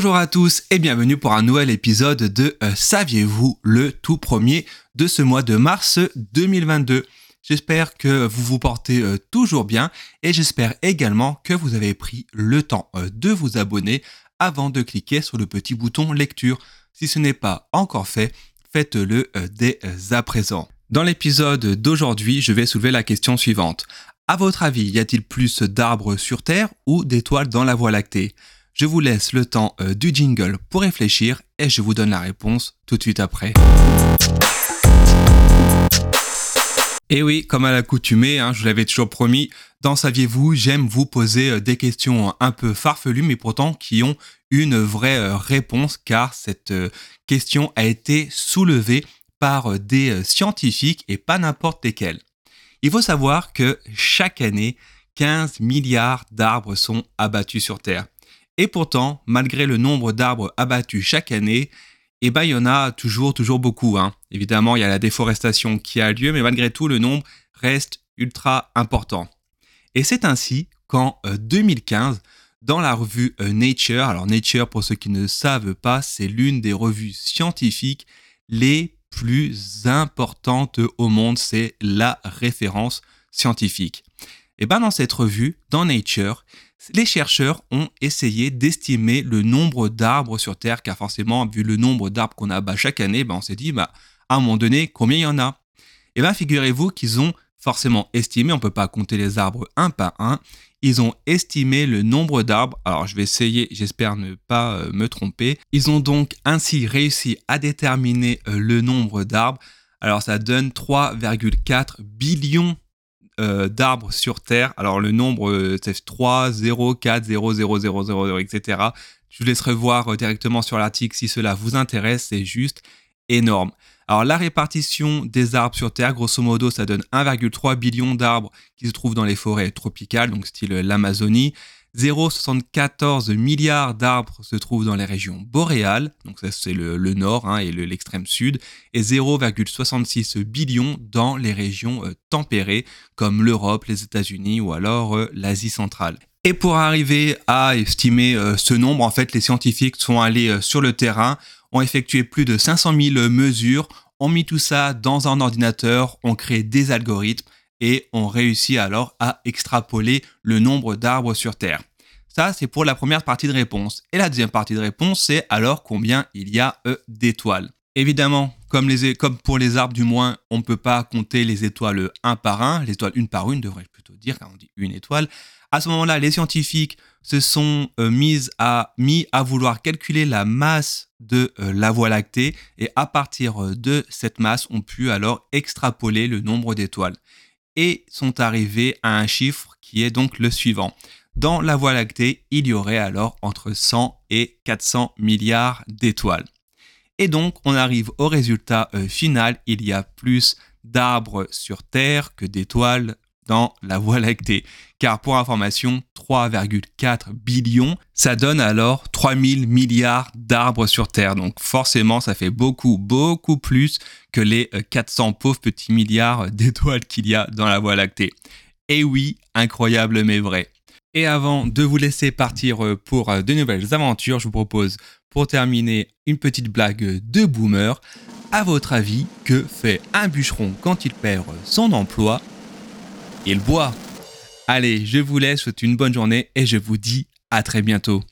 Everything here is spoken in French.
Bonjour à tous et bienvenue pour un nouvel épisode de euh, Saviez-vous le tout premier de ce mois de mars 2022. J'espère que vous vous portez euh, toujours bien et j'espère également que vous avez pris le temps euh, de vous abonner avant de cliquer sur le petit bouton lecture. Si ce n'est pas encore fait, faites-le dès à présent. Dans l'épisode d'aujourd'hui, je vais soulever la question suivante. À votre avis, y a-t-il plus d'arbres sur Terre ou d'étoiles dans la Voie lactée? Je vous laisse le temps euh, du jingle pour réfléchir et je vous donne la réponse tout de suite après. Et oui, comme à l'accoutumée, hein, je vous l'avais toujours promis, dans Saviez-vous, j'aime vous poser euh, des questions un peu farfelues, mais pourtant qui ont une vraie euh, réponse, car cette question a été soulevée par des scientifiques et pas n'importe lesquels. Il faut savoir que chaque année, 15 milliards d'arbres sont abattus sur Terre. Et pourtant, malgré le nombre d'arbres abattus chaque année, eh ben, il y en a toujours, toujours beaucoup. Hein. Évidemment, il y a la déforestation qui a lieu, mais malgré tout, le nombre reste ultra important. Et c'est ainsi qu'en 2015, euh, dans la revue euh, Nature, alors Nature, pour ceux qui ne savent pas, c'est l'une des revues scientifiques les plus importantes au monde, c'est la référence scientifique. Et ben dans cette revue, dans Nature, les chercheurs ont essayé d'estimer le nombre d'arbres sur Terre, car forcément, vu le nombre d'arbres qu'on abat chaque année, ben on s'est dit, bah, à un moment donné, combien il y en a? Et bien, figurez-vous qu'ils ont forcément estimé, on ne peut pas compter les arbres un par un, ils ont estimé le nombre d'arbres, alors je vais essayer, j'espère ne pas euh, me tromper, ils ont donc ainsi réussi à déterminer euh, le nombre d'arbres, alors ça donne 3,4 billions euh, d'arbres sur Terre. Alors le nombre, euh, c'est 3, 0, 4, 0, 0, 0, 0, 0, etc. Je vous laisserai voir euh, directement sur l'article si cela vous intéresse, c'est juste énorme. Alors la répartition des arbres sur Terre, grosso modo, ça donne 1,3 billion d'arbres qui se trouvent dans les forêts tropicales, donc style l'Amazonie. 0,74 milliards d'arbres se trouvent dans les régions boréales, donc ça c'est le, nord hein, et l'extrême sud, et 0,66 billions dans les régions euh, tempérées comme l'Europe, les États-Unis ou alors euh, l'Asie centrale. Et pour arriver à estimer euh, ce nombre, en fait, les scientifiques sont allés sur le terrain, ont effectué plus de 500 000 mesures, ont mis tout ça dans un ordinateur, ont créé des algorithmes et on réussit alors à extrapoler le nombre d'arbres sur Terre. Ça, c'est pour la première partie de réponse. Et la deuxième partie de réponse, c'est alors combien il y a euh, d'étoiles. Évidemment, comme, pour les arbres du moins, on ne peut pas compter les étoiles un par un, les étoiles une par une, devrais-je plutôt dire, car on dit une étoile. À ce moment-là, les scientifiques se sont euh, mis, à, vouloir calculer la masse de euh, la Voie lactée et à partir de cette masse, on pu alors extrapoler le nombre d'étoiles et sont arrivés à un chiffre qui est donc le suivant. Dans la Voie lactée, il y aurait alors entre 100 et 400 milliards d'étoiles. Et donc, on arrive au résultat euh, final, il y a plus d'arbres sur Terre que d'étoiles dans la Voie lactée. Car pour information, 3,4 billions, ça donne alors 3000 milliards d'arbres sur Terre. Donc forcément, ça fait beaucoup, beaucoup plus que les 400 euh, pauvres petits milliards d'étoiles qu'il y a dans la Voie lactée. Et oui, incroyable mais vrai. Et avant de vous laisser partir euh, pour euh, de nouvelles aventures, je vous propose pour terminer une petite blague de boomer. À votre avis, que fait un bûcheron quand il perd son emploi? Il boit. Allez, je vous laisse, souhaite une bonne journée et je vous dis à très bientôt.